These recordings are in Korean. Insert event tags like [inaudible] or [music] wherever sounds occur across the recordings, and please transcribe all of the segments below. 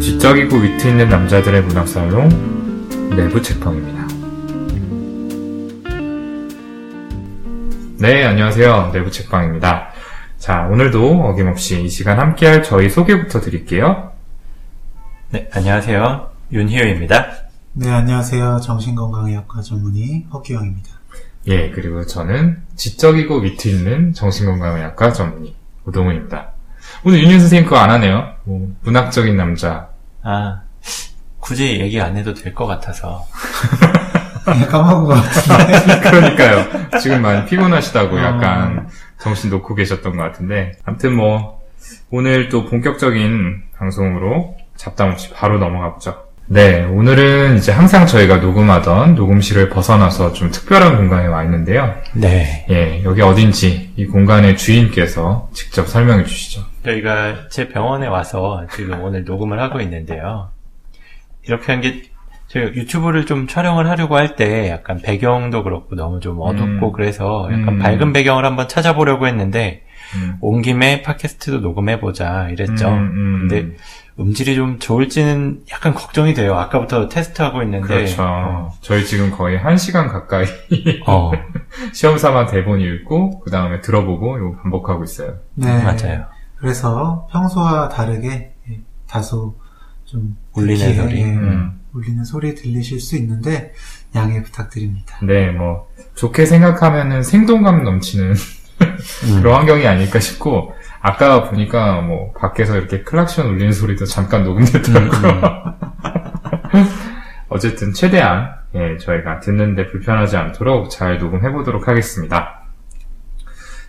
지적이고 위트 있는 남자들의 문학살롱 내부 책방입니다. 네, 안녕하세요. 내부 책방입니다. 자, 오늘도 어김없이 이 시간 함께할 저희 소개부터 드릴게요. 네, 안녕하세요. 윤희우입니다. 네, 안녕하세요. 정신건강의학과 전문의 허기영입니다. 예, 그리고 저는 지적이고 위트 있는 정신건강의학과 전문의 오동훈입니다. 오늘 윤희 선생님 그거 안 하네요. 뭐, 문학적인 남자. 아, 굳이 얘기 안 해도 될 것 같아서. 네, [laughs] 까먹은 것 같은데. [laughs] 그러니까요. 지금 많이 피곤하시다고 어. 약간 정신 놓고 계셨던 것 같은데. 아무튼 뭐, 오늘 또 본격적인 방송으로 잡담 없이 바로 넘어가 보죠. 네, 오늘은 이제 항상 저희가 녹음하던 녹음실을 벗어나서 좀 특별한 공간에 와 있는데요. 네. 예, 여기 어딘지 이 공간의 주인께서 직접 설명해 주시죠. 저희가 제 병원에 와서 지금 오늘 녹음을 하고 있는데요. 이렇게 한 게, 저희가 유튜브를 좀 촬영을 하려고 할 때 약간 배경도 그렇고 너무 좀 어둡고 음. 그래서 약간 음. 밝은 배경을 한번 찾아보려고 했는데, 음. 온 김에 팟캐스트도 녹음해보자 이랬죠. 음, 음. 근데 음질이 좀 좋을지는 약간 걱정이 돼요. 아까부터 테스트하고 있는데. 그렇죠. 어, 저희 지금 거의 한 시간 가까이 [laughs] 어, [laughs] 시험 삼아 대본 읽고 그 다음에 들어보고 이거 반복하고 있어요. 네. 맞아요. 그래서 평소와 다르게 예, 다소 좀 울리는 소리. 예, 음. 울리는 소리 들리실 수 있는데 양해 부탁드립니다. 네, 뭐 좋게 생각하면은 생동감 넘치는 음. [laughs] 그런 환경이 아닐까 싶고 아까 보니까 뭐 밖에서 이렇게 클락션 울리는 소리도 잠깐 녹음됐더라고요. [laughs] 어쨌든 최대한 예, 저희가 듣는데 불편하지 않도록 잘 녹음해 보도록 하겠습니다.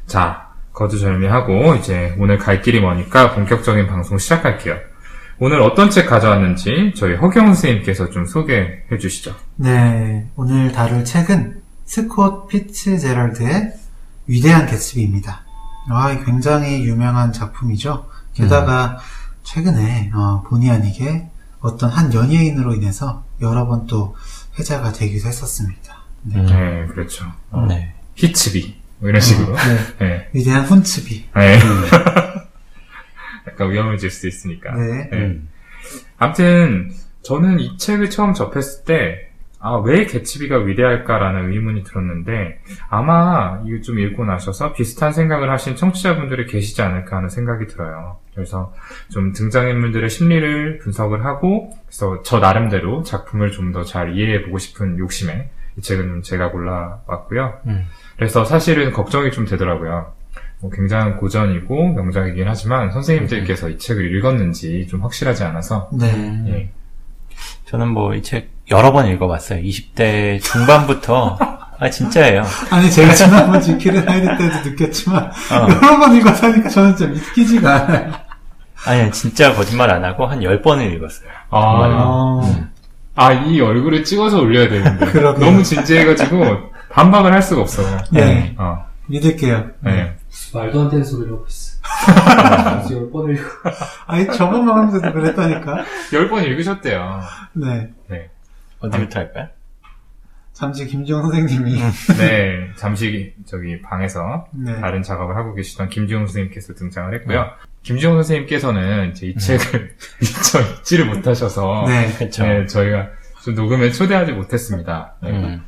자, 거두절미하고 이제 오늘 갈 길이 머니까 본격적인 방송 시작할게요. 오늘 어떤 책 가져왔는지 저희 허경 선생님께서 좀 소개해 주시죠. 네, 오늘 다룰 책은 스콧 피츠제럴드의 위대한 개츠비입니다. 아, 굉장히 유명한 작품이죠. 게다가 최근에 어, 본의 아니게 어떤 한 연예인으로 인해서 여러 번 또 회자가 되기도 했었습니다. 네. 음. 네, 그렇죠. 어, 네. 히츠비 뭐 이런 식으로. 네, 네. 위대한 훈츠비. 네. [laughs] 약간 위험해질 수도 있으니까. 네. 네. 음. 아무튼 저는 이 책을 처음 접했을 때, 아, 왜 개츠비가 위대할까라는 의문이 들었는데, 아마 이거 좀 읽고 나셔서 비슷한 생각을 하신 청취자분들이 계시지 않을까 하는 생각이 들어요. 그래서 좀 등장인물들의 심리를 분석을 하고, 그래서 저 나름대로 작품을 좀 더 잘 이해해 보고 싶은 욕심에 이 책은 좀 제가 골라왔고요. 음. 그래서 사실은 걱정이 좀 되더라고요. 뭐 굉장한 고전이고 명작이긴 하지만 선생님들께서 이 책을 읽었는지 좀 확실하지 않아서 네. 예. 저는 뭐 이 책 여러 번 읽어봤어요. 20대 중반부터 [laughs] 아 진짜예요. 아니 제가 지난번 지키는 하이드 때도 느꼈지만 어. 여러 번 읽어서 하니까 저는 좀 믿기지가 않아요. 아니 진짜 거짓말 안 하고 한 10번을 읽었어요. 아, 어, 아, 이 얼굴을 찍어서 올려야 되는데. [laughs] 너무 진지해가지고 반박을 할 수가 없어. 네. 어, 믿을게요. 네. 말도 안 되는 소리를 하고 있어. [laughs] 그래서 열 번을 읽고. 아니 저번만 하면서도 그랬다니까. 열 번 읽으셨대요. 네. 네. 어디부터 할까요? 잠시 김지영 선생님이 네, 잠시 저기 방에서 네. 다른 작업을 하고 계시던 김지용 선생님께서 등장을 했고요. 김지용 선생님께서는 이제 이 책을 [laughs] 미처 읽지를 못하셔서 네. 그렇죠. 네, 저희가 좀 녹음에 초대하지 못했습니다. 네. 음.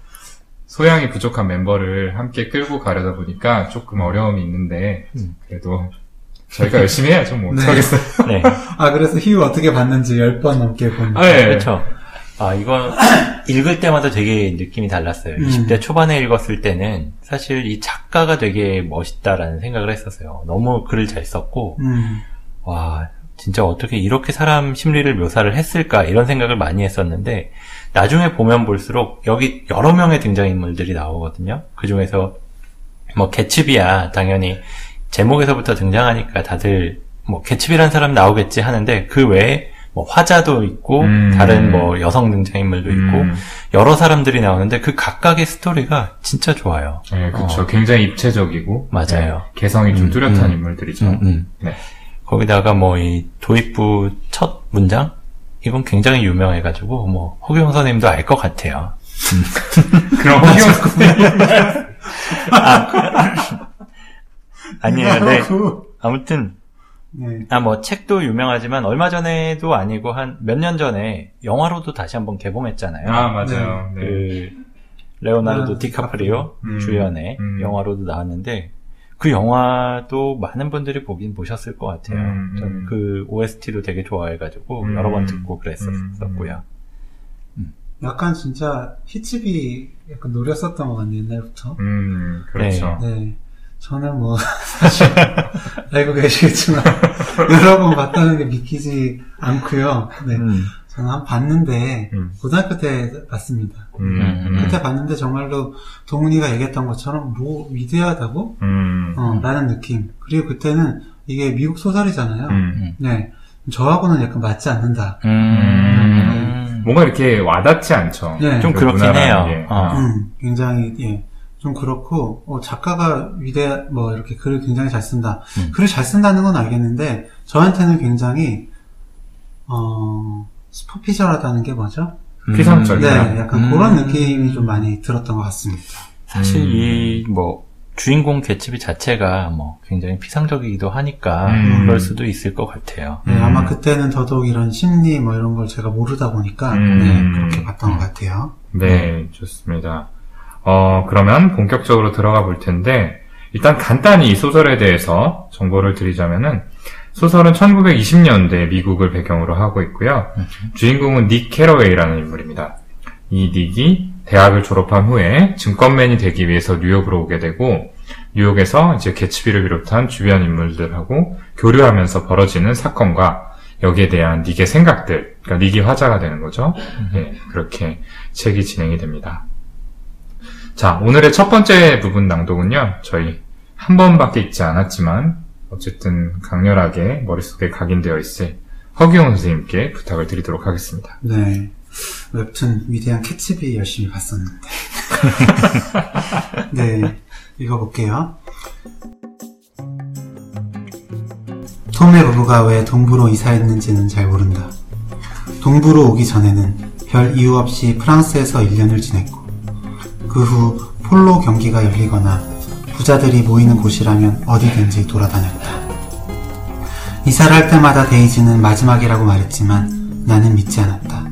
소양이 부족한 멤버를 함께 끌고 가려다 보니까 조금 어려움이 있는데 음. 그래도 저희가 열심히 해야죠. 뭐 [laughs] 네. 어떡하겠어요. [laughs] 네. 아 그래서 희우 어떻게 봤는지 10번 넘게 본. 아, 예. 그렇죠. 아, 이거 [clears throat] 읽을 때마다 되게 느낌이 달랐어요. 음. 20대 초반에 읽었을 때는 사실 이 작가가 되게 멋있다라는 생각을 했었어요. 너무 글을 잘 썼고, 음. 와, 진짜 어떻게 이렇게 사람 심리를 묘사를 했을까 이런 생각을 많이 했었는데, 나중에 보면 볼수록 여기 여러 명의 등장인물들이 나오거든요. 그 중에서 뭐 개츠비야 당연히 제목에서부터 등장하니까 다들 뭐 개츠비란 사람 나오겠지 하는데 그 외에 뭐 화자도 있고 음. 다른 뭐 여성 등장인물도 있고 음, 여러 사람들이 나오는데 그 각각의 스토리가 진짜 좋아요. 네, 그렇죠. 어. 굉장히 입체적이고 맞아요. 네, 개성이 좀 음, 뚜렷한 음. 인물들이죠. 음, 음. 네. 거기다가 뭐 이 도입부 첫 문장 이건 굉장히 유명해가지고 뭐 허경 선생님도 알 것 같아요. [laughs] 그럼 허기용 선생님. 아니에요. 네. 아무튼 네. 아뭐 책도 유명하지만 얼마 전에도 아니고 한 몇 년 전에 영화로도 다시 한번 개봉했잖아요. 아, 맞아요. 네. 그 레오나르도 아, 디카프리오 음, 주연의 음. 영화로도 나왔는데 그 영화도 많은 분들이 보긴 보셨을 것 같아요. 음, 음. 전그 OST도 되게 좋아해가지고 음. 여러 번 듣고 그랬었고요. 약간 진짜 히츠비 약간 노렸었던 것 같네요, 옛날부터. 음, 그렇죠. 네. 저는 뭐, [laughs] 사실, 알고 계시겠지만, [laughs] 여러 번 봤다는 게 믿기지 않고요. 네. 음. 저는 한 봤는데, 음. 고등학교 때 봤습니다. 음, 음. 그때 봤는데 정말로 동훈이가 얘기했던 것처럼 뭐 위대하다고? 음, 어, 라는 느낌. 그리고 그때는 이게 미국 소설이잖아요. 음. 네. 저하고는 약간 맞지 않는다. 음. 뭔가 이렇게 와닿지 않죠. 네. 좀그 그렇긴 문화라는 해요. 게. 어. 음, 굉장히, 예. 좀 그렇고, 어, 작가가 위대, 뭐, 이렇게 글을 굉장히 잘 쓴다. 음. 글을 잘 쓴다는 건 알겠는데, 저한테는 굉장히, 어, 슈퍼피셜하다는 게 뭐죠? 피상적인. 네, 그냥. 약간 음. 그런 느낌이 좀 많이 들었던 것 같습니다. 사실 음. 이뭐 주인공 개츠비 자체가 뭐 굉장히 피상적이기도 하니까 음. 그럴 수도 있을 것 같아요. 네, 음. 아마 그때는 더더욱 이런 심리 뭐 이런 걸 제가 모르다 보니까, 음. 네, 그렇게 봤던 것 같아요. 네, 좋습니다. 어, 그러면 본격적으로 들어가 볼 텐데, 일단 간단히 이 소설에 대해서 정보를 드리자면은, 소설은 1920년대 미국을 배경으로 하고 있고요. 주인공은 닉 캐러웨이라는 인물입니다. 이 닉이 대학을 졸업한 후에 증권맨이 되기 위해서 뉴욕으로 오게 되고, 뉴욕에서 이제 개츠비를 비롯한 주변 인물들하고 교류하면서 벌어지는 사건과 여기에 대한 닉의 생각들, 그러니까 닉이 화자가 되는 거죠. 예, 그렇게 책이 진행이 됩니다. 자, 오늘의 첫 번째 부분 낭독은요, 저희 한 번밖에 읽지 않았지만, 어쨌든 강렬하게 머릿속에 각인되어 있을 허기용 선생님께 부탁을 드리도록 하겠습니다. 네. 웹툰 위대한 캐치비 열심히 봤었는데. [laughs] 네. 읽어볼게요. 톰의 부부가 왜 동부로 이사했는지는 잘 모른다. 동부로 오기 전에는 별 이유 없이 프랑스에서 1년을 지냈고, 그 후 폴로 경기가 열리거나 부자들이 모이는 곳이라면 어디든지 돌아다녔다. 이사를 할 때마다 데이지는 마지막이라고 말했지만 나는 믿지 않았다.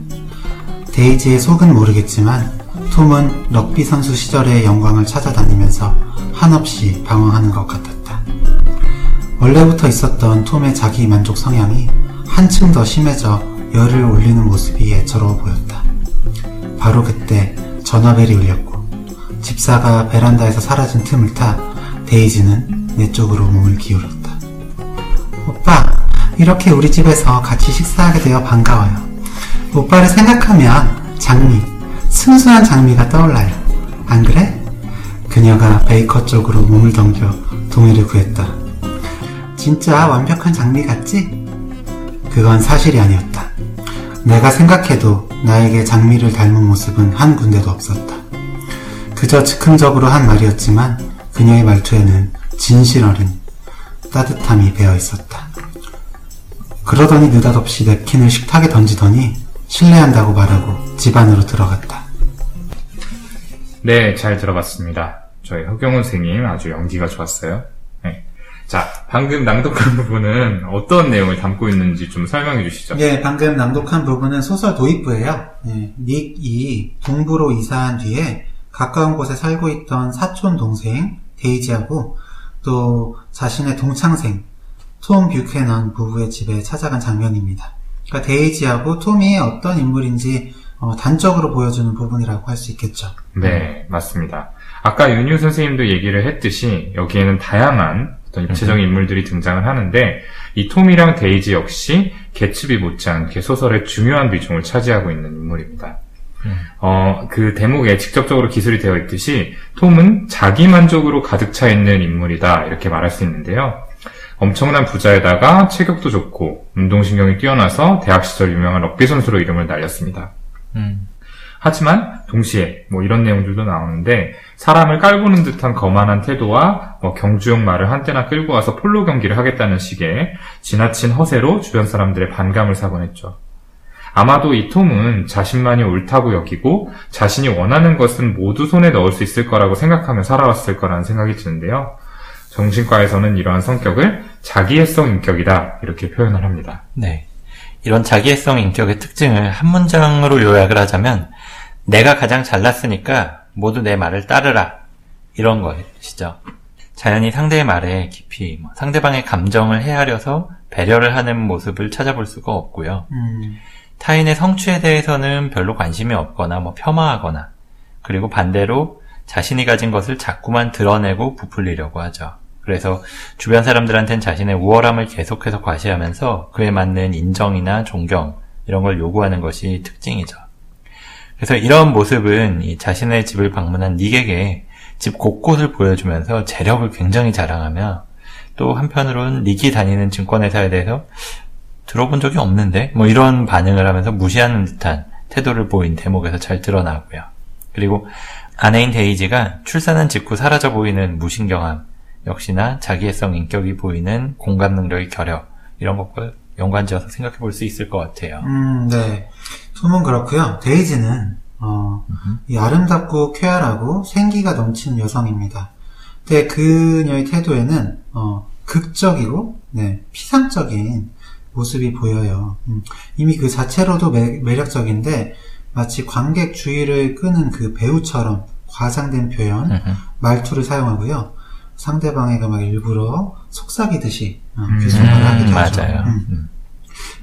데이지의 속은 모르겠지만 톰은 럭비 선수 시절의 영광을 찾아다니면서 한없이 방황하는 것 같았다. 원래부터 있었던 톰의 자기 만족 성향이 한층 더 심해져 열을 올리는 모습이 애처로워 보였다. 바로 그때 전화벨이 울렸고 집사가 베란다에서 사라진 틈을 타 데이지는 내 쪽으로 몸을 기울였다. 오빠, 이렇게 우리 집에서 같이 식사하게 되어 반가워요. 오빠를 생각하면 장미, 순수한 장미가 떠올라요. 안 그래? 그녀가 베이커 쪽으로 몸을 덤벼 동의를 구했다. 진짜 완벽한 장미 같지? 그건 사실이 아니었다. 내가 생각해도 나에게 장미를 닮은 모습은 한 군데도 없었다. 그저 즉흥적으로 한 말이었지만 그녀의 말투에는 진실 어린 따뜻함이 배어 있었다. 그러더니 느닷없이 냅킨을 식탁에 던지더니 실례한다고 말하고 집 안으로 들어갔다. 네, 잘 들어봤습니다. 저희 허경훈 선생님 아주 연기가 좋았어요. 네. 자, 방금 낭독한 부분은 어떤 내용을 담고 있는지 좀 설명해 주시죠. 예, 방금 낭독한 부분은 소설 도입부예요. 예, 닉이 동부로 이사한 뒤에 가까운 곳에 살고 있던 사촌 동생 데이지하고 또 자신의 동창생 톰 뷰캐넌 부부의 집에 찾아간 장면입니다. 그러니까 데이지하고 톰이 어떤 인물인지 어, 단적으로 보여주는 부분이라고 할 수 있겠죠. 네, 맞습니다. 아까 윤유 선생님도 얘기를 했듯이 여기에는 다양한 어떤 입체적인 인물들이 등장을 하는데 이 톰이랑 데이지 역시 개츠비 못지않게 소설의 중요한 비중을 차지하고 있는 인물입니다. 어, 그 대목에 직접적으로 기술이 되어 있듯이 톰은 자기 만족으로 가득 차 있는 인물이다 이렇게 말할 수 있는데요. 엄청난 부자에다가 체격도 좋고 운동신경이 뛰어나서 대학 시절 유명한 럭비 선수로 이름을 날렸습니다. 음. 하지만 동시에 뭐 이런 내용들도 나오는데 사람을 깔보는 듯한 거만한 태도와 뭐 경주용 말을 한때나 끌고 와서 폴로 경기를 하겠다는 식의 지나친 허세로 주변 사람들의 반감을 사곤 했죠. 아마도 이 톰은 자신만이 옳다고 여기고 자신이 원하는 것은 모두 손에 넣을 수 있을 거라고 생각하며 살아왔을 거라는 생각이 드는데요. 정신과에서는 이러한 성격을 자기애성 인격이다 이렇게 표현을 합니다. 네. 이런 자기애성 인격의 특징을 한 문장으로 요약을 하자면 내가 가장 잘났으니까 모두 내 말을 따르라 이런 것이죠. 자연히 상대의 말에 깊이 뭐 상대방의 감정을 헤아려서 배려를 하는 모습을 찾아볼 수가 없고요. 음, 타인의 성취에 대해서는 별로 관심이 없거나 뭐 폄하하거나 그리고 반대로 자신이 가진 것을 자꾸만 드러내고 부풀리려고 하죠. 그래서 주변 사람들한테는 자신의 우월함을 계속해서 과시하면서 그에 맞는 인정이나 존경 이런 걸 요구하는 것이 특징이죠. 그래서 이런 모습은 이 자신의 집을 방문한 닉에게 집 곳곳을 보여주면서 재력을 굉장히 자랑하며 또 한편으로는 닉이 다니는 증권회사에 대해서 들어본 적이 없는데 뭐 이런 반응을 하면서 무시하는 듯한 태도를 보인 대목에서 잘 드러나고요. 그리고 아내인 데이지가 출산한 직후 사라져 보이는 무신경함 역시나 자기애성 인격이 보이는 공감 능력의 결여 이런 것과 연관지어서 생각해 볼 수 있을 것 같아요. 음, 네. 톰은 그렇고요. 데이지는 어, 이 아름답고 쾌활하고 생기가 넘치는 여성입니다. 근데 그녀의 태도에는 어, 극적이고 네, 피상적인 모습이 보여요. 음, 이미 그 자체로도 매, 매력적인데 마치 관객 주의를 끄는 그 배우처럼 과장된 표현. 말투를 사용하고요. 상대방에게 막 일부러 속삭이듯이 어, 음, 하기도 하죠. 맞아요. 음. 음.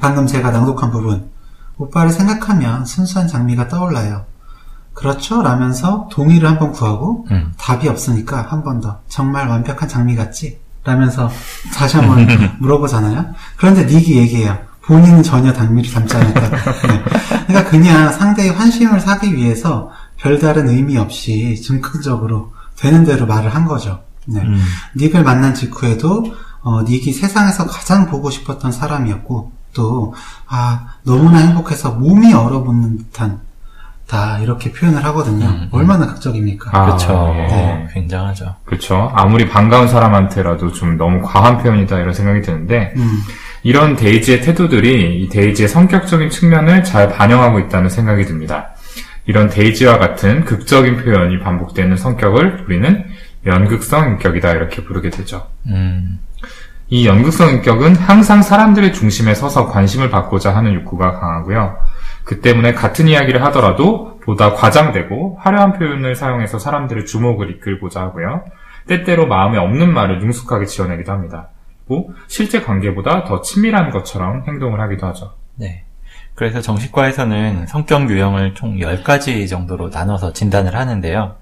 방금 제가 낭독한 부분. 오빠를 생각하면 순수한 장미가 떠올라요. 그렇죠? 라면서 동의를 한번 구하고 음. 답이 없으니까 한 번 더. 정말 완벽한 장미 같지? 라면서 다시 한번 [laughs] 물어보잖아요. 그런데 닉이 얘기해요. 본인은 전혀 장미를 닮지 않았다. 네. 그러니까 그냥 상대의 환심을 사기 위해서 별다른 의미 없이 즉흥적으로 되는 대로 말을 한 거죠. 네. 음. 닉을 만난 직후에도 어, 닉이 세상에서 가장 보고 싶었던 사람이었고 또 아, 너무나 행복해서 몸이 얼어붙는 듯한 다 이렇게 표현을 하거든요. 음, 음. 얼마나 극적입니까? 아, 그렇죠. 예. 네. 굉장하죠. 그렇죠. 아무리 반가운 사람한테라도 좀 너무 과한 표현이다 이런 생각이 드는데 음, 이런 데이지의 태도들이 이 데이지의 성격적인 측면을 잘 반영하고 있다는 생각이 듭니다. 이런 데이지와 같은 극적인 표현이 반복되는 성격을 우리는 연극성 인격이다 이렇게 부르게 되죠. 음. 이 연극성 인격은 항상 사람들의 중심에 서서 관심을 받고자 하는 욕구가 강하고요. 그 때문에 같은 이야기를 하더라도 보다 과장되고 화려한 표현을 사용해서 사람들의 주목을 이끌고자 하고요. 때때로 마음에 없는 말을 능숙하게 지어내기도 합니다. 그리고 실제 관계보다 더 친밀한 것처럼 행동을 하기도 하죠. 네. 그래서 정신과에서는 성격 유형을 총 10가지 정도로 나눠서 진단을 하는데요.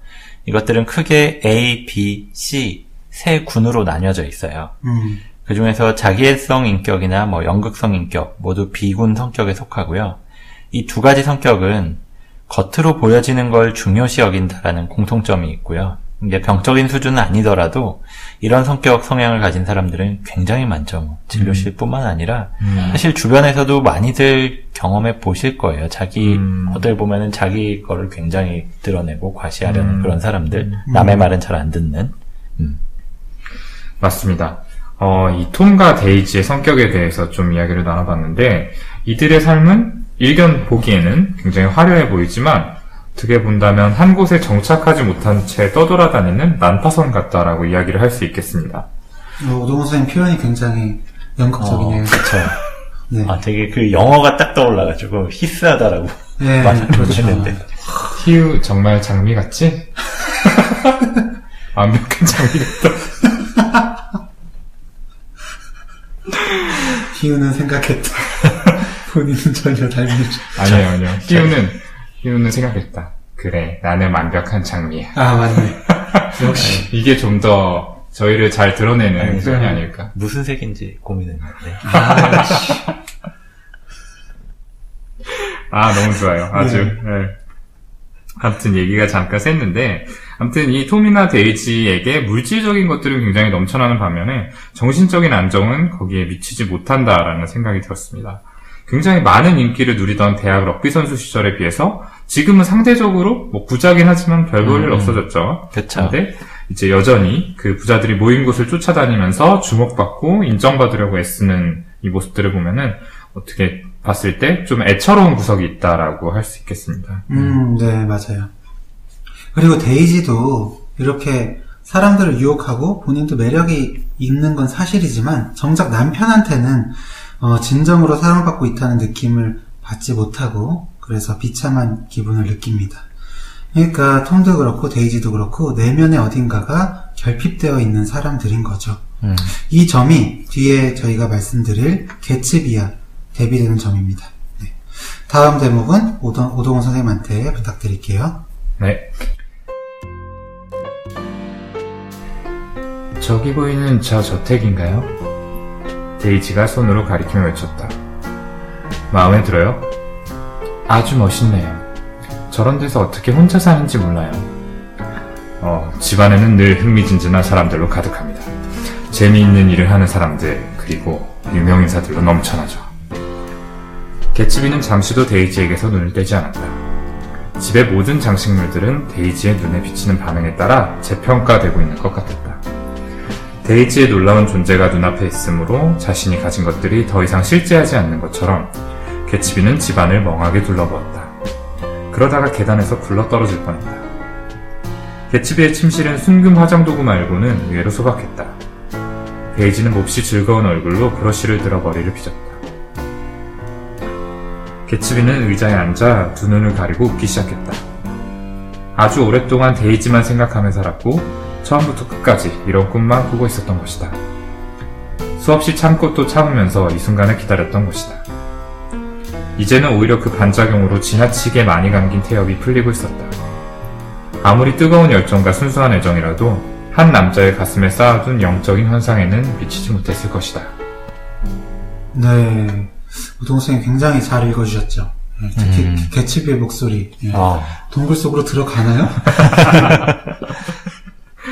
이것들은 크게 A, B, C 세 군으로 나뉘어져 있어요. 음, 그 중에서 자기애성 인격이나 뭐 연극성 인격 모두 B군 성격에 속하고요. 이 두 가지 성격은 겉으로 보여지는 걸 중요시 여긴다라는 공통점이 있고요. 이게 병적인 수준은 아니더라도 이런 성격 성향을 가진 사람들은 굉장히 많죠. 뭐 진료실뿐만 아니라 사실 주변에서도 많이들 경험해 보실 거예요. 자기 음. 어들 보면은 자기 거를 굉장히 드러내고 과시하려는 음. 그런 사람들, 남의 말은 잘 안 듣는. 음. 맞습니다. 어, 이 톰과 데이지의 성격에 대해서 좀 이야기를 나눠봤는데, 이들의 삶은 일견 보기에는 굉장히 화려해 보이지만, 어떻게 본다면 한 곳에 정착하지 못한 채 떠돌아다니는 난파선 같다라고 이야기를 할 수 있겠습니다. 어, 오동훈 선생님 표현이 굉장히 연극적이네요. 그렇죠. 네, 아, 되게 그 영어가 딱 떠올라가지고 히스하다라고 네, 맞아 그렇죠. 그랬는데. 히우 정말 장미 같지? [laughs] 완벽한 장미 같다. [laughs] 희우는 생각했다. 본인은 전혀 닮지. 아니에요, 아니에요. 히우는, 히우는 생각했다. 그래, 나는 완벽한 장미야. 아 맞네. [laughs] 역시. 이게 좀 더 저희를 잘 드러내는 아니, 표현이 네. 아닐까. 무슨 색인지 고민했는데. 아, 씨. 아, 너무 좋아요. 아주. 네. 네. 아무튼 얘기가 잠깐 샜는데, 아무튼 이 톰이나 데이지에게 물질적인 것들은 굉장히 넘쳐나는 반면에 정신적인 안정은 거기에 미치지 못한다라는 생각이 들었습니다. 굉장히 많은 인기를 누리던 대학 럭비 선수 시절에 비해서 지금은 상대적으로 뭐 부자긴 하지만 별 볼일 음. 없어졌죠. 그쵸. 근데 이제 여전히 그 부자들이 모인 곳을 쫓아다니면서 주목받고 인정받으려고 애쓰는 이 모습들을 보면은 어떻게 봤을 때 좀 애처로운 구석이 있다라고 할 수 있겠습니다. 음, 네, 맞아요. 그리고 데이지도 이렇게 사람들을 유혹하고 본인도 매력이 있는 건 사실이지만 정작 남편한테는 어, 진정으로 사랑받고 있다는 느낌을 받지 못하고 그래서 비참한 기분을 느낍니다. 그러니까 톰도 그렇고 데이지도 그렇고 내면의 어딘가가 결핍되어 있는 사람들인 거죠. 음. 이 점이 뒤에 저희가 말씀드릴 개츠비와 대비되는 점입니다. 네. 다음 대목은 오동, 오동훈 선생님한테 부탁드릴게요. 네. 저기 보이는 저 저택인가요? 데이지가 손으로 가리키며 외쳤다. 마음에 들어요? 아주 멋있네요. 저런 데서 어떻게 혼자 사는지 몰라요. 어, 집안에는 늘 흥미진진한 사람들로 가득합니다. 재미있는 일을 하는 사람들, 그리고 유명인사들로 넘쳐나죠. 개츠비는 잠시도 데이지에게서 눈을 떼지 않았다. 집의 모든 장식물들은 데이지의 눈에 비치는 반응에 따라 재평가되고 있는 것 같았다. 데이지의 놀라운 존재가 눈앞에 있으므로 자신이 가진 것들이 더 이상 실제하지 않는 것처럼 개츠비는 집안을 멍하게 둘러보았다. 그러다가 계단에서 굴러 떨어질 뻔했다. 개츠비의 침실은 순금 화장 도구 말고는 의외로 소박했다. 데이지는 몹시 즐거운 얼굴로 브러쉬를 들어 머리를 빗었다. 개츠비는 의자에 앉아 두 눈을 가리고 웃기 시작했다. 아주 오랫동안 데이지만 생각하며 살았고 처음부터 끝까지 이런 꿈만 꾸고 있었던 것이다. 수없이 참고 또 참으면서 이 순간을 기다렸던 것이다. 이제는 오히려 그 반작용으로 지나치게 많이 감긴 태엽이 풀리고 있었다. 아무리 뜨거운 열정과 순수한 애정이라도 한 남자의 가슴에 쌓아둔 영적인 현상에는 미치지 못했을 것이다. 네. 선생님 굉장히 잘 읽어주셨죠. 네, 특히 음. 개츠비의 목소리. 예. 어, 동굴 속으로 들어가나요? [laughs]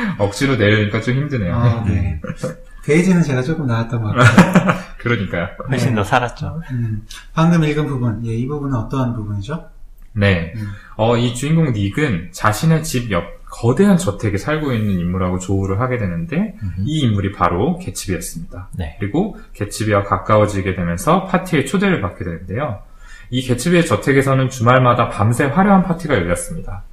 [laughs] 억지로 내려니까 좀 힘드네요. 아, 네. [laughs] 데이지는 제가 조금 나았던 것 같아요. [laughs] 그러니까요. 훨씬 더 살았죠. 음, 방금 읽은 부분, 예, 이 부분은 어떠한 부분이죠? 네. 음. 어, 이 주인공 닉은 자신의 집 옆 거대한 저택에 살고 있는 인물하고 조우를 하게 되는데 이 인물이 바로 개츠비였습니다. 네. 그리고 개츠비와 가까워지게 되면서 파티에 초대를 받게 되는데요. 이 개츠비의 저택에서는 주말마다 밤새 화려한 파티가 열렸습니다.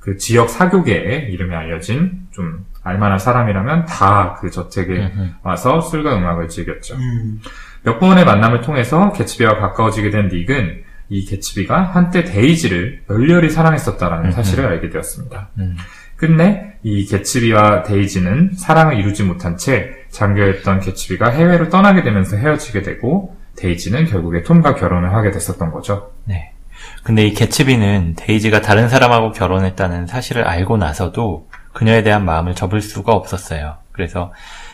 그 지역 사교계에 이름이 알려진 좀 알만한 사람이라면 다 그 저택에 음흠. 와서 술과 음악을 즐겼죠. 음, 몇 번의 만남을 통해서 개츠비와 가까워지게 된 닉은 이 개츠비가 한때 데이지를 열렬히 사랑했었다라는 음흠. 사실을 알게 되었습니다. 음. 끝내 이 개츠비와 데이지는 사랑을 이루지 못한 채 장교였던 개츠비가 해외로 떠나게 되면서 헤어지게 되고 데이지는 결국에 톰과 결혼을 하게 됐었던 거죠. 네. 근데 이 개츠비는 데이지가 다른 사람하고 결혼했다는 사실을 알고 나서도 그녀에 대한 마음을 접을 수가 없었어요. 그래서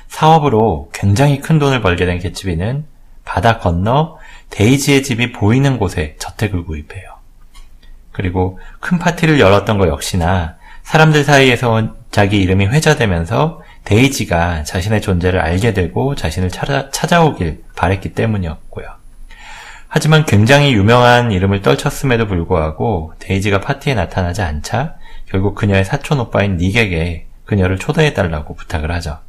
사업으로 굉장히 큰 돈을 벌게 된 개츠비는 바다 건너 데이지의 집이 보이는 곳에 저택을 구입해요. 그리고 큰 파티를 열었던 것 역시나 사람들 사이에서 자기 이름이 회자되면서 데이지가 자신의 존재를 알게 되고 자신을 찾아, 찾아오길 바랬기 때문이었고요. 하지만 굉장히 유명한 이름을 떨쳤음에도 불구하고 데이지가 파티에 나타나지 않자 결국 그녀의 사촌 오빠인 닉에게 그녀를 초대해달라고 부탁을 하죠.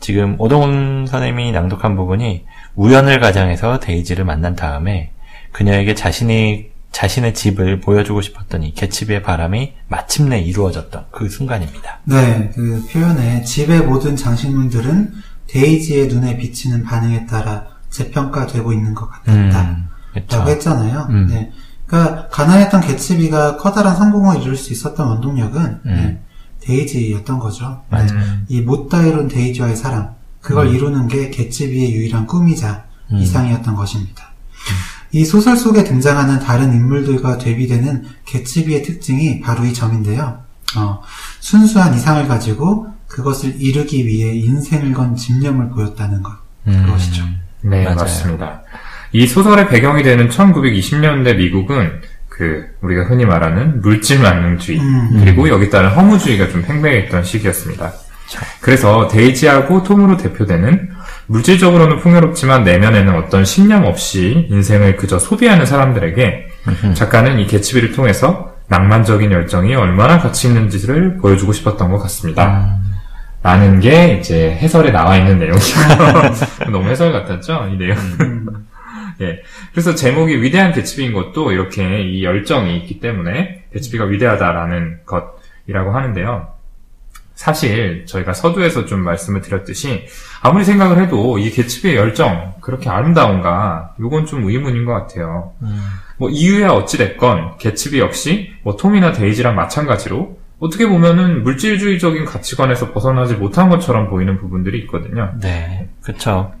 지금 오동훈 선생님이 낭독한 부분이 우연을 가장해서 데이지를 만난 다음에 그녀에게 자신이 자신의 집을 보여주고 싶었던 이 개츠비의 바람이 마침내 이루어졌던 그 순간입니다. 네, 그 표현에 집의 모든 장식물들은 데이지의 눈에 비치는 반응에 따라 재평가되고 있는 것 같았다. 그렇죠. 라고 했잖아요. 음. 네. 그러니까 가난했던 개츠비가 커다란 성공을 이룰 수 있었던 원동력은 네, 데이지였던 거죠. 네. 음. 이 못다 이룬 데이지와의 사랑 그걸 이루는 게 개츠비의 유일한 꿈이자 음. 이상이었던 것입니다. 이 소설 속에 등장하는 다른 인물들과 대비되는 개츠비의 특징이 바로 이 점인데요. 어, 순수한 이상을 가지고 그것을 이루기 위해 인생을 건 집념을 보였다는 것. 음. 그것이죠. 네, 맞아요. 맞습니다. 이 소설의 배경이 되는 1920년대 미국은 그 우리가 흔히 말하는 물질 만능주의 음. 그리고 여기 따른 허무주의가 좀 팽배했던 시기였습니다. 그래서 데이지하고 톰으로 대표되는 물질적으로는 풍요롭지만 내면에는 어떤 신념 없이 인생을 그저 소비하는 사람들에게 작가는 이 개츠비를 통해서 낭만적인 열정이 얼마나 가치 있는지를 보여주고 싶었던 것 같습니다. 라는 게 이제 해설에 나와 있는 내용이에요. [laughs] 너무 해설 같았죠? 이 내용. [laughs] 예. 그래서 제목이 위대한 개츠비인 것도 이렇게 이 열정이 있기 때문에 개츠비가 위대하다라는 것이라고 하는데요. 사실 저희가 서두에서 좀 말씀을 드렸듯이 아무리 생각을 해도 이 개츠비의 열정 그렇게 아름다운가 이건 좀 의문인 것 같아요. 뭐 이유야 어찌 됐건 개츠비 역시 뭐 톰이나 데이지랑 마찬가지로 어떻게 보면은 물질주의적인 가치관에서 벗어나지 못한 것처럼 보이는 부분들이 있거든요. 네, 그쵸.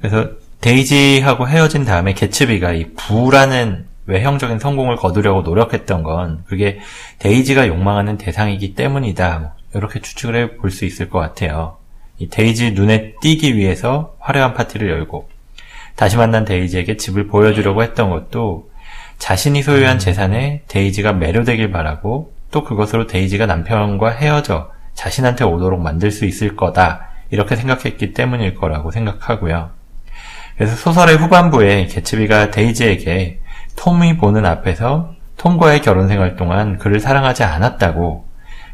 그래서 데이지하고 헤어진 다음에 개츠비가 이 부라는 외형적인 성공을 거두려고 노력했던 건 그게 데이지가 욕망하는 대상이기 때문이다. 뭐 이렇게 추측을 해 볼 수 있을 것 같아요. 이 데이지 눈에 띄기 위해서 화려한 파티를 열고 다시 만난 데이지에게 집을 보여주려고 했던 것도 자신이 소유한 재산에 데이지가 매료되길 바라고 또 그것으로 데이지가 남편과 헤어져 자신한테 오도록 만들 수 있을 거다. 이렇게 생각했기 때문일 거라고 생각하고요. 그래서 소설의 후반부에 개츠비가 데이지에게 톰이 보는 앞에서 톰과의 결혼 생활 동안 그를 사랑하지 않았다고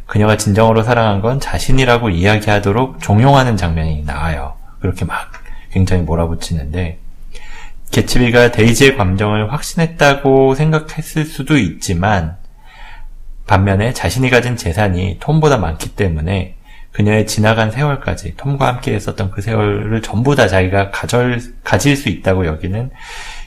그녀가 진정으로 사랑한 건 자신이라고 이야기하도록 종용하는 장면이 나와요. 그렇게 막 굉장히 몰아붙이는데 개츠비가 데이지의 감정을 확신했다고 생각했을 수도 있지만 반면에 자신이 가진 재산이 톰보다 많기 때문에 그녀의 지나간 세월까지 톰과 함께 했었던 그 세월을 전부 다 자기가 가절, 가질 수 있다고 여기는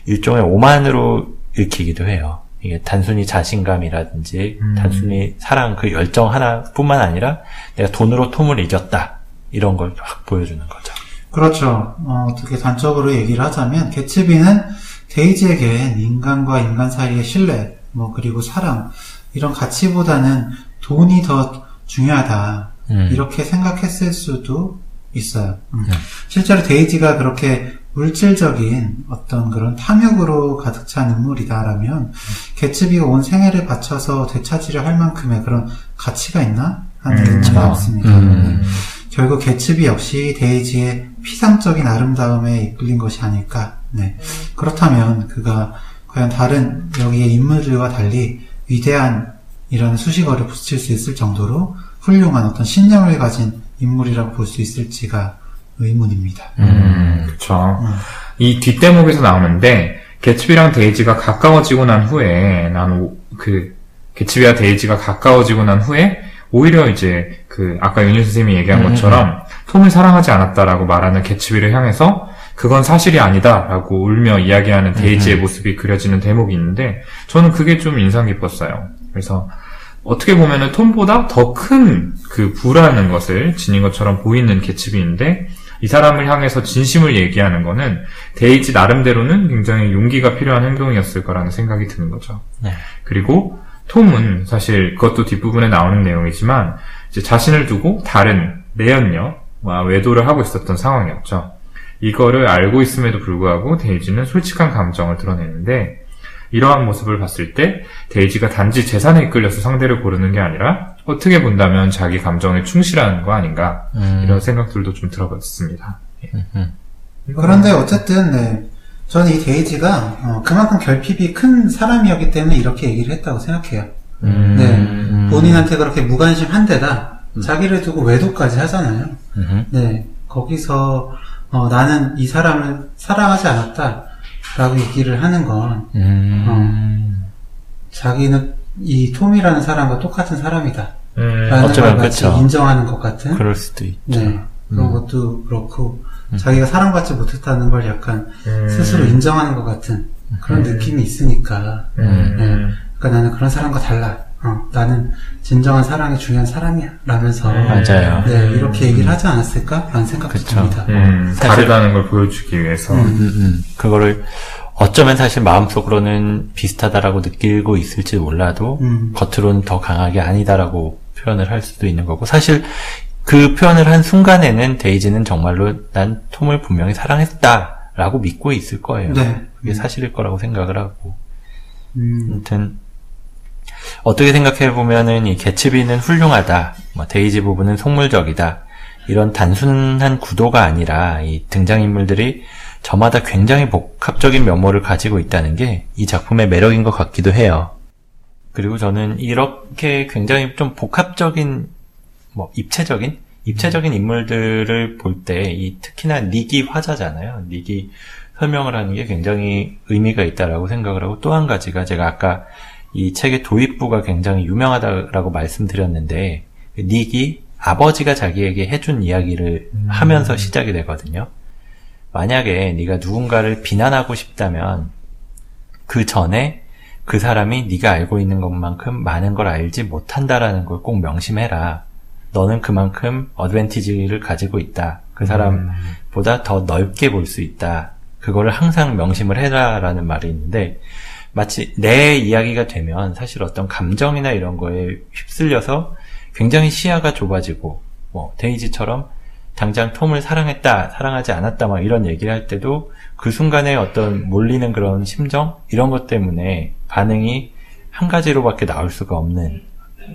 일종의 오만으로 읽히기도 해요. 이게 단순히 자신감이라든지 음. 단순히 사랑 그 열정 하나뿐만 아니라 내가 돈으로 톰을 이겼다 이런 걸 확 보여주는 거죠. 그렇죠. 어, 어떻게 단적으로 얘기를 하자면 개츠비는 데이지에겐 인간과 인간 사이의 신뢰, 뭐 그리고 사랑 이런 가치보다는 돈이 더 중요하다 음. 이렇게 생각했을 수도 있어요. 음. 실제로 데이지가 그렇게 물질적인 어떤 그런 탐욕으로 가득 찬 인물이다라면 개츠비가 온 생애를 바쳐서 되찾으려 할 만큼의 그런 가치가 있나 하는 음, 의문이. 없습니다. 음. 네. 결국 개츠비 역시 데이지의 피상적인 아름다움에 이끌린 것이 아닐까. 네. 그렇다면 그가 과연 다른 여기의 인물들과 달리 위대한 이런 수식어를 붙일 수 있을 정도로 훌륭한 어떤 신념을 가진 인물이라고 볼 수 있을지가 의문입니다. 음, 그쵸. 음. 이 뒷대목에서 나오는데, 개츠비랑 데이지가 가까워지고 난 후에, 난, 그, 개츠비와 데이지가 가까워지고 난 후에, 오히려 이제, 그, 아까 윤유 선생님이 얘기한 음, 것처럼, 톰을 사랑하지 않았다라고 말하는 개츠비를 향해서, 그건 사실이 아니다라고 울며 이야기하는 데이지의 모습이 그려지는 대목이 있는데, 저는 그게 좀 인상 깊었어요. 그래서, 어떻게 보면은 톰보다 더 큰 그 부라는 것을 지닌 것처럼 보이는 개츠비인데, 이 사람을 향해서 진심을 얘기하는 거는 데이지 나름대로는 굉장히 용기가 필요한 행동이었을 거라는 생각이 드는 거죠. 네. 그리고 톰은 사실 그것도 뒷부분에 나오는 내용이지만 이제 자신을 두고 다른 내연녀와 외도를 하고 있었던 상황이었죠. 이거를 알고 있음에도 불구하고 데이지는 솔직한 감정을 드러내는데 이러한 모습을 봤을 때 데이지가 단지 재산에 이끌려서 상대를 고르는 게 아니라 어떻게 본다면 자기 감정에 충실하는 거 아닌가 음. 이런 생각들도 좀 들어봤습니다. 예. 음. 그런데 어쨌든 네. 저는 이 데이지가 어, 그만큼 결핍이 큰 사람이었기 때문에 이렇게 얘기를 했다고 생각해요. 음. 네. 음. 본인한테 그렇게 무관심 한데다 자기를 두고 외도까지 하잖아요. 음. 네. 거기서 어, 나는 이 사람을 사랑하지 않았다 라고 얘기를 하는 건 음. 자기는 이 톰이라는 사람과 똑같은 사람이다 음, 라는 걸 마치 그쵸. 인정하는 것 같은 그럴 수도 있죠. 네. 그런 음. 것도 그렇고 자기가 사랑받지 못했다는 걸 약간 음, 스스로 인정하는 것 같은 그런 느낌이 있으니까 음, 그러니까 나는 그런 사람과 달라. 어, 나는 진정한 사랑이 중요한 사람이야. 라면서 음. 맞아요. 네, 이렇게 얘기를 하지 않았을까? 라는 생각도 그쵸. 듭니다. 음, 사실- 다르다는 걸 보여주기 위해서 음. 음, 음. 그거를 어쩌면 사실 마음속으로는 비슷하다라고 느끼고 있을지 몰라도 음. 겉으로는 더 강하게 아니다라고 표현을 할 수도 있는 거고 사실 그 표현을 한 순간에는 데이지는 정말로 난 톰을 분명히 사랑했다라고 믿고 있을 거예요. 네. 그게 사실일 거라고 생각을 하고 음, 아무튼 어떻게 생각해 보면은 이 개츠비는 훌륭하다, 뭐 데이지 부분은 속물적이다 이런 단순한 구도가 아니라 이 등장 인물들이 저마다 굉장히 복합적인 면모를 가지고 있다는 게 이 작품의 매력인 것 같기도 해요. 그리고 저는 이렇게 굉장히 좀 복합적인 뭐 입체적인 입체적인 인물들을 볼 때 이 특히나 닉이 화자잖아요. 닉이 설명을 하는 게 굉장히 의미가 있다라고 생각을 하고 또 한 가지가 제가 아까 이 책의 도입부가 굉장히 유명하다라고 말씀드렸는데 닉이 아버지가 자기에게 해준 이야기를 음. 하면서 시작이 되거든요. 만약에 네가 누군가를 비난하고 싶다면 그 전에 그 사람이 네가 알고 있는 것만큼 많은 걸 알지 못한다라는 걸 꼭 명심해라. 너는 그만큼 어드밴티지를 가지고 있다. 그 사람보다 더 넓게 볼 수 있다. 그거를 항상 명심을 해라라는 말이 있는데 마치 내 이야기가 되면 사실 어떤 감정이나 이런 거에 휩쓸려서 굉장히 시야가 좁아지고 뭐 데이지처럼 당장 톰을 사랑했다, 사랑하지 않았다 막 이런 얘기를 할 때도 그 순간에 어떤 몰리는 그런 심정 이런 것 때문에 반응이 한 가지로밖에 나올 수가 없는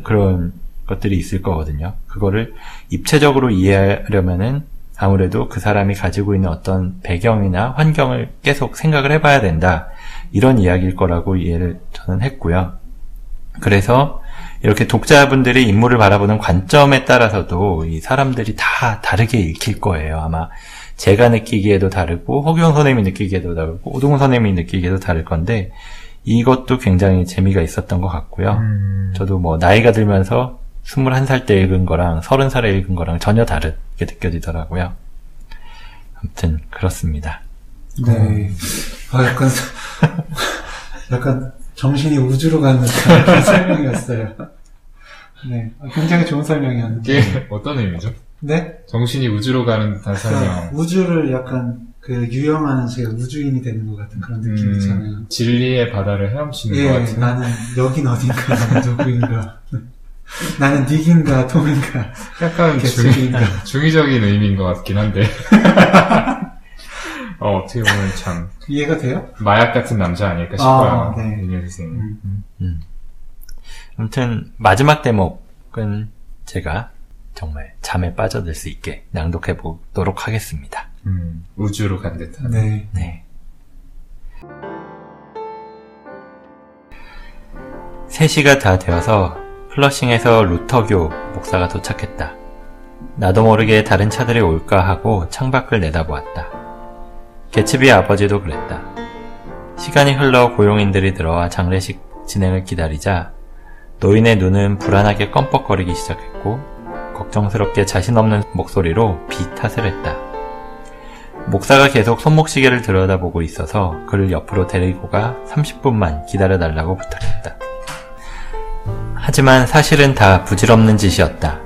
그런 것들이 있을 거거든요. 그거를 입체적으로 이해하려면은 아무래도 그 사람이 가지고 있는 어떤 배경이나 환경을 계속 생각을 해봐야 된다. 이런 이야기일 거라고 이해를 저는 했고요. 그래서 이렇게 독자분들이 인물을 바라보는 관점에 따라서도 이 사람들이 다 다르게 읽힐 거예요. 아마 제가 느끼기에도 다르고 허경 선생님이 느끼기에도 다르고 오동훈 선생님이 느끼기에도 다를 건데 이것도 굉장히 재미가 있었던 것 같고요. 음. 저도 뭐 나이가 들면서 21살 때 읽은 거랑 30살에 읽은 거랑 전혀 다르게 느껴지더라고요. 아무튼 그렇습니다. 네. 아, 약간, [laughs] 약간 정신이 우주로 가는 듯한 [laughs] 설명이었어요. 네. 아, 굉장히 좋은 설명이었는데. 이게 어떤 의미죠? 네? 정신이 우주로 가는 듯한 그러니까 설명. 우주를 약간 그 유영하는 제가 우주인이 되는 것 같은 그런 느낌 있잖아요. 음, 진리의 바다를 헤엄치는 것 예, 같은. 나는 여긴 어딘가, 나는 누구인가. [laughs] 나는 닉인가, 톰인가, 약간 중. 중의적인 의미인 것 같긴 한데. 어, 어떻게 보면 참, 이해가 돼요? 마약 같은 남자 아닐까 싶어요. 아, 네. 윤현 선생님. 음. 아무튼 마지막 대목은 제가 정말 잠에 빠져들 수 있게 낭독해 보도록 하겠습니다. 음, 우주로 간 듯한. 네. 네. 3시가 다 되어서 플러싱에서 루터교 목사가 도착했다. 나도 모르게 다른 차들이 올까 하고 창밖을 내다보았다. 개츠비 아버지도 그랬다. 시간이 흘러 고용인들이 들어와 장례식 진행을 기다리자 노인의 눈은 불안하게 껌뻑거리기 시작했고 걱정스럽게 자신 없는 목소리로 비 탓을 했다. 목사가 계속 손목시계를 들여다보고 있어서 그를 옆으로 데리고 가 30분만 기다려달라고 부탁했다. 하지만 사실은 다 부질없는 짓이었다.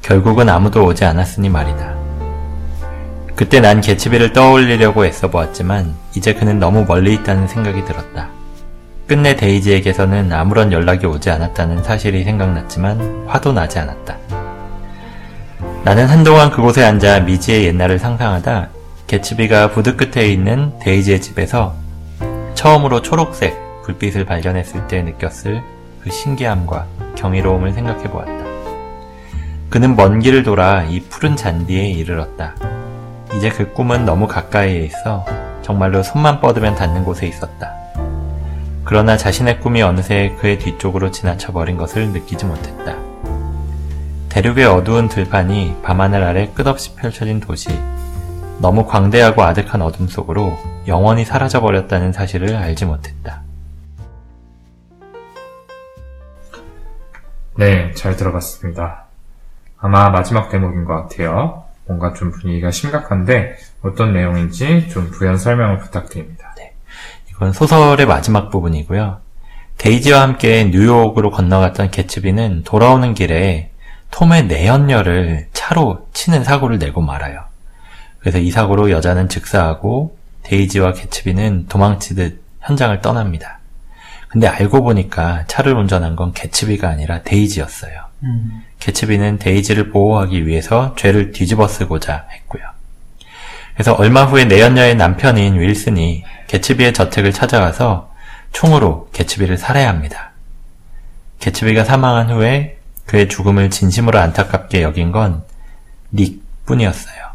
결국은 아무도 오지 않았으니 말이다. 그때 난 개츠비를 떠올리려고 애써 보았지만 이제 그는 너무 멀리 있다는 생각이 들었다. 끝내 데이지에게서는 아무런 연락이 오지 않았다는 사실이 생각났지만 화도 나지 않았다. 나는 한동안 그곳에 앉아 미지의 옛날을 상상하다 개츠비가 부드 끝에 있는 데이지의 집에서 처음으로 초록색 불빛을 발견했을 때 느꼈을 그 신기함과 경이로움을 생각해 보았다. 그는 먼 길을 돌아 이 푸른 잔디에 이르렀다. 이제 그 꿈은 너무 가까이에 있어 정말로 손만 뻗으면 닿는 곳에 있었다. 그러나 자신의 꿈이 어느새 그의 뒤쪽으로 지나쳐 버린 것을 느끼지 못했다. 대륙의 어두운 들판이 밤하늘 아래 끝없이 펼쳐진 도시, 너무 광대하고 아득한 어둠 속으로 영원히 사라져버렸다는 사실을 알지 못했다. 네, 잘 들어봤습니다. 아마 마지막 대목인 것 같아요. 뭔가 좀 분위기가 심각한데 어떤 내용인지 좀 부연 설명을 부탁드립니다. 이건 소설의 마지막 부분이고요. 데이지와 함께 뉴욕으로 건너갔던 개츠비는 돌아오는 길에 톰의 내연녀를 차로 치는 사고를 내고 말아요. 그래서 이 사고로 여자는 즉사하고 데이지와 개츠비는 도망치듯 현장을 떠납니다. 근데 알고 보니까 차를 운전한 건 개츠비가 아니라 데이지였어요. 음. 개츠비는 데이지를 보호하기 위해서 죄를 뒤집어 쓰고자 했고요. 그래서 얼마 후에 내연녀의 남편인 윌슨이 개츠비의 저택을 찾아가서 총으로 개츠비를 살해합니다. 개츠비가 사망한 후에 그의 죽음을 진심으로 안타깝게 여긴 건 닉 뿐이었어요.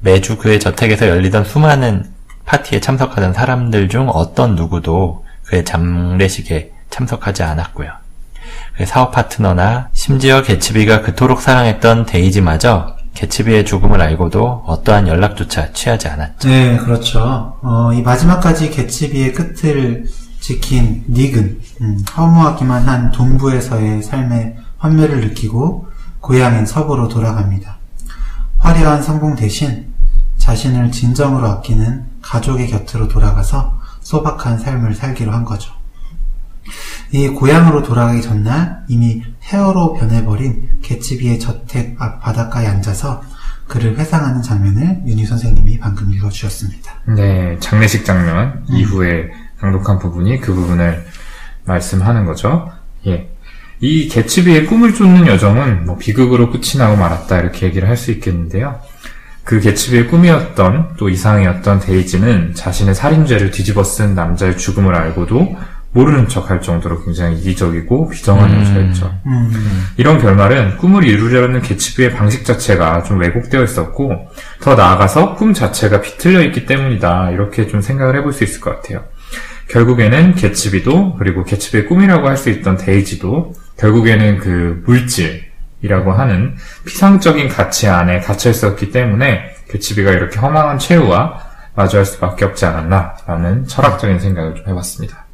매주 그의 저택에서 열리던 수많은 파티에 참석하던 사람들 중 어떤 누구도 그의 장례식에 참석하지 않았고요. 그의 사업 파트너나 심지어 개츠비가 그토록 사랑했던 데이지마저 개츠비의 죽음을 알고도 어떠한 연락조차 취하지 않았죠. 네, 그렇죠. 어, 이 마지막까지 개츠비의 끝을 지킨 닉은 음, 허무하기만 한 동부에서의 삶의 환멸을 느끼고 고향인 서부로 돌아갑니다. 화려한 성공 대신 자신을 진정으로 아끼는 가족의 곁으로 돌아가서 소박한 삶을 살기로 한 거죠. 이 고향으로 돌아가기 전날 이미 폐허로 변해버린 개츠비의 저택 앞 바닷가에 앉아서 그를 회상하는 장면을 윤희 선생님이 방금 읽어주셨습니다. 네, 장례식 장면 이후에 낭독한 부분이 그 부분을 말씀하는 거죠. 예. 이 개츠비의 꿈을 쫓는 여정은 뭐 비극으로 끝이 나고 말았다 이렇게 얘기를 할 수 있겠는데요. 그 개츠비의 꿈이었던 또 이상이었던 데이지는 자신의 살인죄를 뒤집어 쓴 남자의 죽음을 알고도 모르는 척 할 정도로 굉장히 이기적이고 비정한 음. 여자였죠. 음, 이런 결말은 꿈을 이루려는 개츠비의 방식 자체가 좀 왜곡되어 있었고 더 나아가서 꿈 자체가 비틀려 있기 때문이다 이렇게 좀 생각을 해볼 수 있을 것 같아요. 결국에는 개츠비도 그리고 개츠비의 꿈이라고 할 수 있던 데이지도 결국에는 그 물질이라고 하는 피상적인 가치 안에 갇혀 있었기 때문에 개츠비가 이렇게 허망한 최후와 마주할 수밖에 없지 않았나라는 철학적인 생각을 좀 해봤습니다.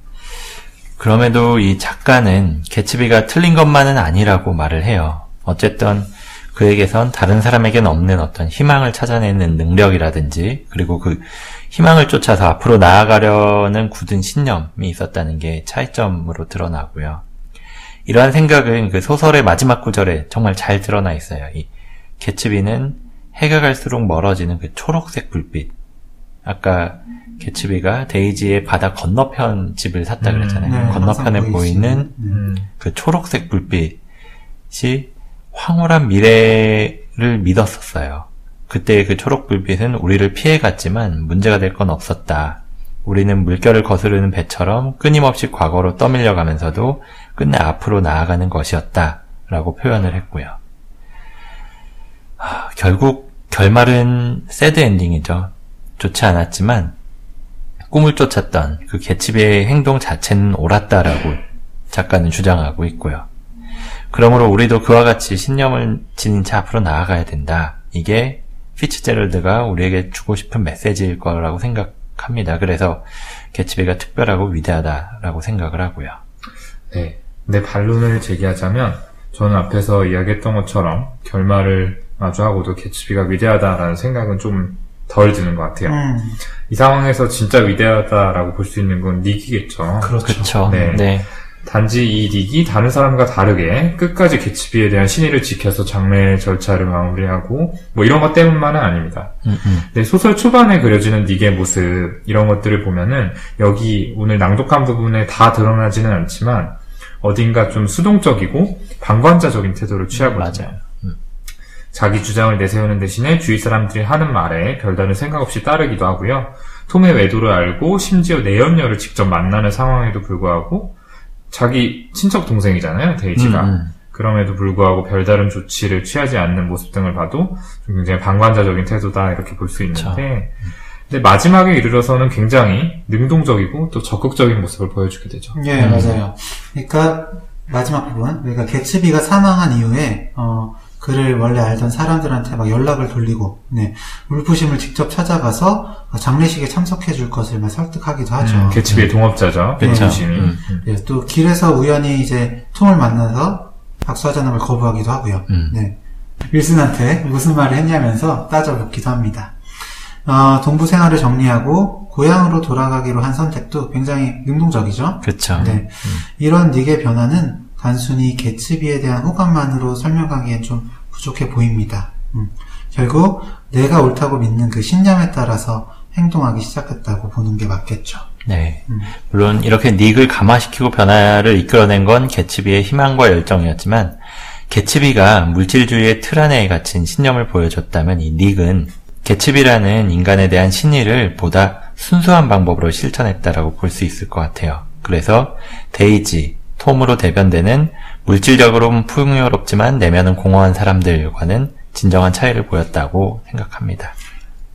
그럼에도 이 작가는 개츠비가 틀린 것만은 아니라고 말을 해요. 어쨌든 그에게선 다른 사람에겐 없는 어떤 희망을 찾아내는 능력이라든지 그리고 그 희망을 쫓아서 앞으로 나아가려는 굳은 신념이 있었다는 게 차이점으로 드러나고요. 이러한 생각은 그 소설의 마지막 구절에 정말 잘 드러나 있어요. 이 개츠비는 해가 갈수록 멀어지는 그 초록색 불빛. 아까 개츠비가 데이지의 바다 건너편 집을 샀다 음, 그랬잖아요. 네, 건너편에 보이는 음. 그 초록색 불빛이 황홀한 미래를 믿었었어요. 그때 그 초록 불빛은 우리를 피해갔지만 문제가 될 건 없었다. 우리는 물결을 거스르는 배처럼 끊임없이 과거로 떠밀려 가면서도 끝내 앞으로 나아가는 것이었다. 라고 표현을 했고요. 아, 결국 결말은 새드 엔딩이죠. 좋지 않았지만 꿈을 쫓았던 그 개츠비의 행동 자체는 옳았다라고 작가는 주장하고 있고요. 그러므로 우리도 그와 같이 신념을 지닌 채 앞으로 나아가야 된다. 이게 피츠제럴드가 우리에게 주고 싶은 메시지일 거라고 생각합니다. 그래서 개츠비가 특별하고 위대하다라고 생각을 하고요. 네. 내 반론을 제기하자면 저는 앞에서 이야기했던 것처럼 결말을 마주하고도 개츠비가 위대하다라는 생각은 좀 덜 드는 것 같아요. 음, 이 상황에서 진짜 위대하다라고 볼 수 있는 건 닉이겠죠. 그렇죠. 네. 네. 단지 이 닉이 다른 사람과 다르게 끝까지 개츠비에 대한 신의를 지켜서 장례 절차를 마무리하고 뭐 이런 것 때문만은 아닙니다. 음, 음. 네, 소설 초반에 그려지는 닉의 모습 이런 것들을 보면은 여기 오늘 낭독한 부분에 다 드러나지는 않지만 어딘가 좀 수동적이고 방관자적인 태도를 취하거든요. 맞아요. 자기 주장을 내세우는 대신에 주위 사람들이 하는 말에 별다른 생각 없이 따르기도 하고요. 톰의 외도를 알고 심지어 내연녀를 직접 만나는 상황에도 불구하고 자기 친척 동생이잖아요, 데이지가. 음, 음. 그럼에도 불구하고 별다른 조치를 취하지 않는 모습 등을 봐도 좀 굉장히 방관자적인 태도다 이렇게 볼 수 있는데 근데 마지막에 이르러서는 굉장히 능동적이고 또 적극적인 모습을 보여주게 되죠. 예, 음. 맞아요. 그러니까 마지막 부분, 그러니까 개츠비가 사망한 이후에 어, 그를 원래 알던 사람들한테 막 연락을 돌리고, 네, 울부심을 직접 찾아가서 장례식에 참석해 줄 것을 막 설득하기도 하죠. 음, 개츠비의 동업자죠. 그쵸. 배추심이. 음. 예, 또 길에서 우연히 이제 톰을 만나서 박수하자는 걸 거부하기도 하고요. 음. 네. 윌슨한테 무슨 말을 했냐면서 따져묻기도 합니다. 어, 동부 생활을 정리하고 고향으로 돌아가기로 한 선택도 굉장히 능동적이죠. 그쵸. 네. 이런 닉의 변화는 단순히 개츠비에 대한 호감만으로 설명하기엔 좀 부족해 보입니다. 음. 결국 내가 옳다고 믿는 그 신념에 따라서 행동하기 시작했다고 보는 게 맞겠죠. 네. 음. 물론 이렇게 닉을 감화시키고 변화를 이끌어낸 건 개츠비의 희망과 열정이었지만 개츠비가 물질주의의 틀 안에 갇힌 신념을 보여줬다면 이 닉은 개츠비라는 인간에 대한 신의를 보다 순수한 방법으로 실천했다라고 볼 수 있을 것 같아요. 그래서 데이지, 톰으로 대변되는 물질적으로는 풍요롭지만 내면은 공허한 사람들과는 진정한 차이를 보였다고 생각합니다.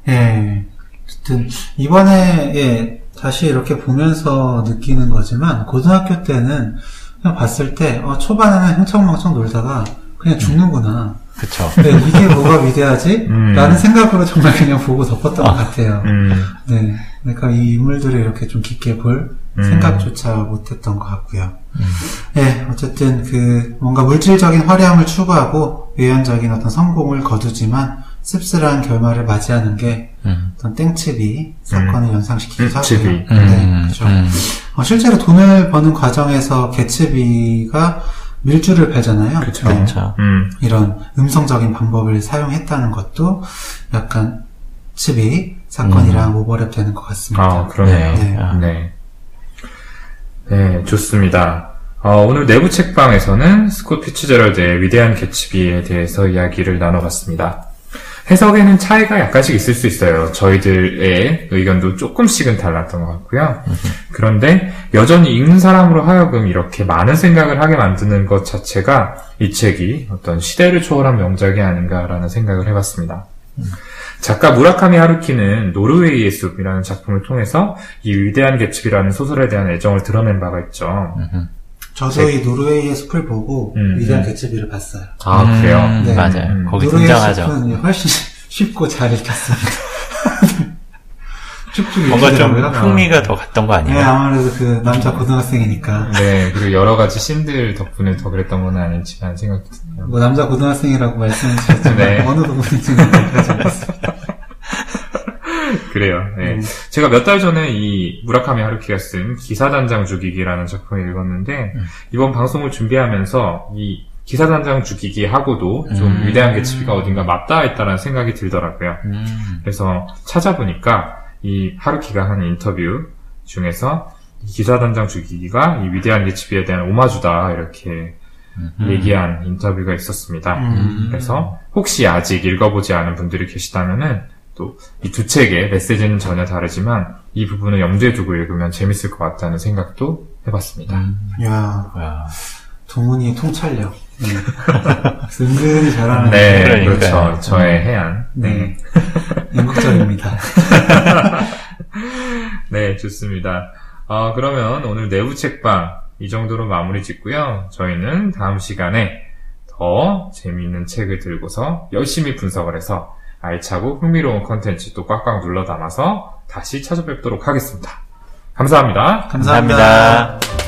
예. 어쨌든 이번에 예, 다시 이렇게 보면서 느끼는 거지만 고등학교 때는 그냥 봤을 때 어, 초반에는 흥청망청 놀다가 그냥 죽는구나. 그쵸. 네, 이게 뭐가 위대하지? 음. 라는 생각으로 정말 그냥 보고 덮었던 것 같아요. 음, 네. 그러니까 이 인물들을 이렇게 좀 깊게 볼 음. 생각조차 못했던 것 같고요. 네, 어쨌든 그 뭔가 물질적인 화려함을 추구하고 외연적인 어떤 성공을 거두지만 씁쓸한 결말을 맞이하는 게 음. 어떤 땡칩이 사건을 연상시키기도 하고요. 네, 음, 그렇죠. 음. 어, 실제로 돈을 버는 과정에서 개츠비가 밀주를 팔잖아요. 그쵸. 네. 음, 이런 음성적인 방법을 사용했다는 것도 약간 칩이 사건이랑 오버랩 되는 것 같습니다. 아, 그러네요. 네. 아. 네. 네, 좋습니다. 어, 오늘 내부 책방에서는 스콧 피츠제럴드의 위대한 개츠비에 대해서 이야기를 나눠봤습니다. 해석에는 차이가 약간씩 있을 수 있어요. 저희들의 의견도 조금씩은 달랐던 것 같고요. 그런데 여전히 읽는 사람으로 하여금 이렇게 많은 생각을 하게 만드는 것 자체가 이 책이 어떤 시대를 초월한 명작이 아닌가라는 생각을 해봤습니다. 작가 무라카미 하루키는 노르웨이의 숲이라는 작품을 통해서 이 위대한 개츠비라는 소설에 대한 애정을 드러낸 바가 있죠. 저도 이 노르웨이의 숲을 보고 음, 위대한 음. 개츠비를 봤어요. 아, 음, 그래요? 네. 맞아요. 음. 거기 노르웨이 등장하죠. 숲은 훨씬 [laughs] 쉽고 잘 읽혔습니다. [laughs] 쭉쭉 뭔가 좀. 흥미가 더 갔던 거 네, 아니에요? 아무래도 그 남자 고등학생이니까. 네, 그리고 여러 가지 씬들 덕분에 더 그랬던 건 아니지만 생각도 드네요. 뭐 남자 고등학생이라고 말씀해 주셨지만 [laughs] 네. 어느 부분인지는 않았습니다. 그래요. 네. 음. 제가 몇 달 전에 이 무라카미 하루키가 쓴 기사단장 죽이기라는 작품을 읽었는데 음. 이번 방송을 준비하면서 이 기사단장 죽이기 하고도 좀 음. 위대한 개츠비가 어딘가 맞닿아 있다는 생각이 들더라고요. 음. 그래서 찾아보니까 이 하루키가 한 인터뷰 중에서 이 기사단장 죽이기가 이 위대한 개츠비에 대한 오마주다 이렇게 음. 얘기한 인터뷰가 있었습니다. 음. 그래서 혹시 아직 읽어보지 않은 분들이 계시다면은 또 이 두 책의 메시지는 전혀 다르지만 이 부분을 염두에 두고 읽으면 재밌을 것 같다는 생각도 해봤습니다. 음. 야 와. 동훈이의 통찰력. 네. [laughs] 은근히 잘하는 네, 그러니까요. 그렇죠. 저의 해안. 네. 네. [laughs] 연극적입니다. [laughs] 네, 좋습니다. 어, 그러면 오늘 내부 책방 이 정도로 마무리 짓고요. 저희는 다음 시간에 더 재미있는 책을 들고서 열심히 분석을 해서 알차고 흥미로운 컨텐츠 또 꽉꽉 눌러 담아서 다시 찾아뵙도록 하겠습니다. 감사합니다. 감사합니다. 감사합니다.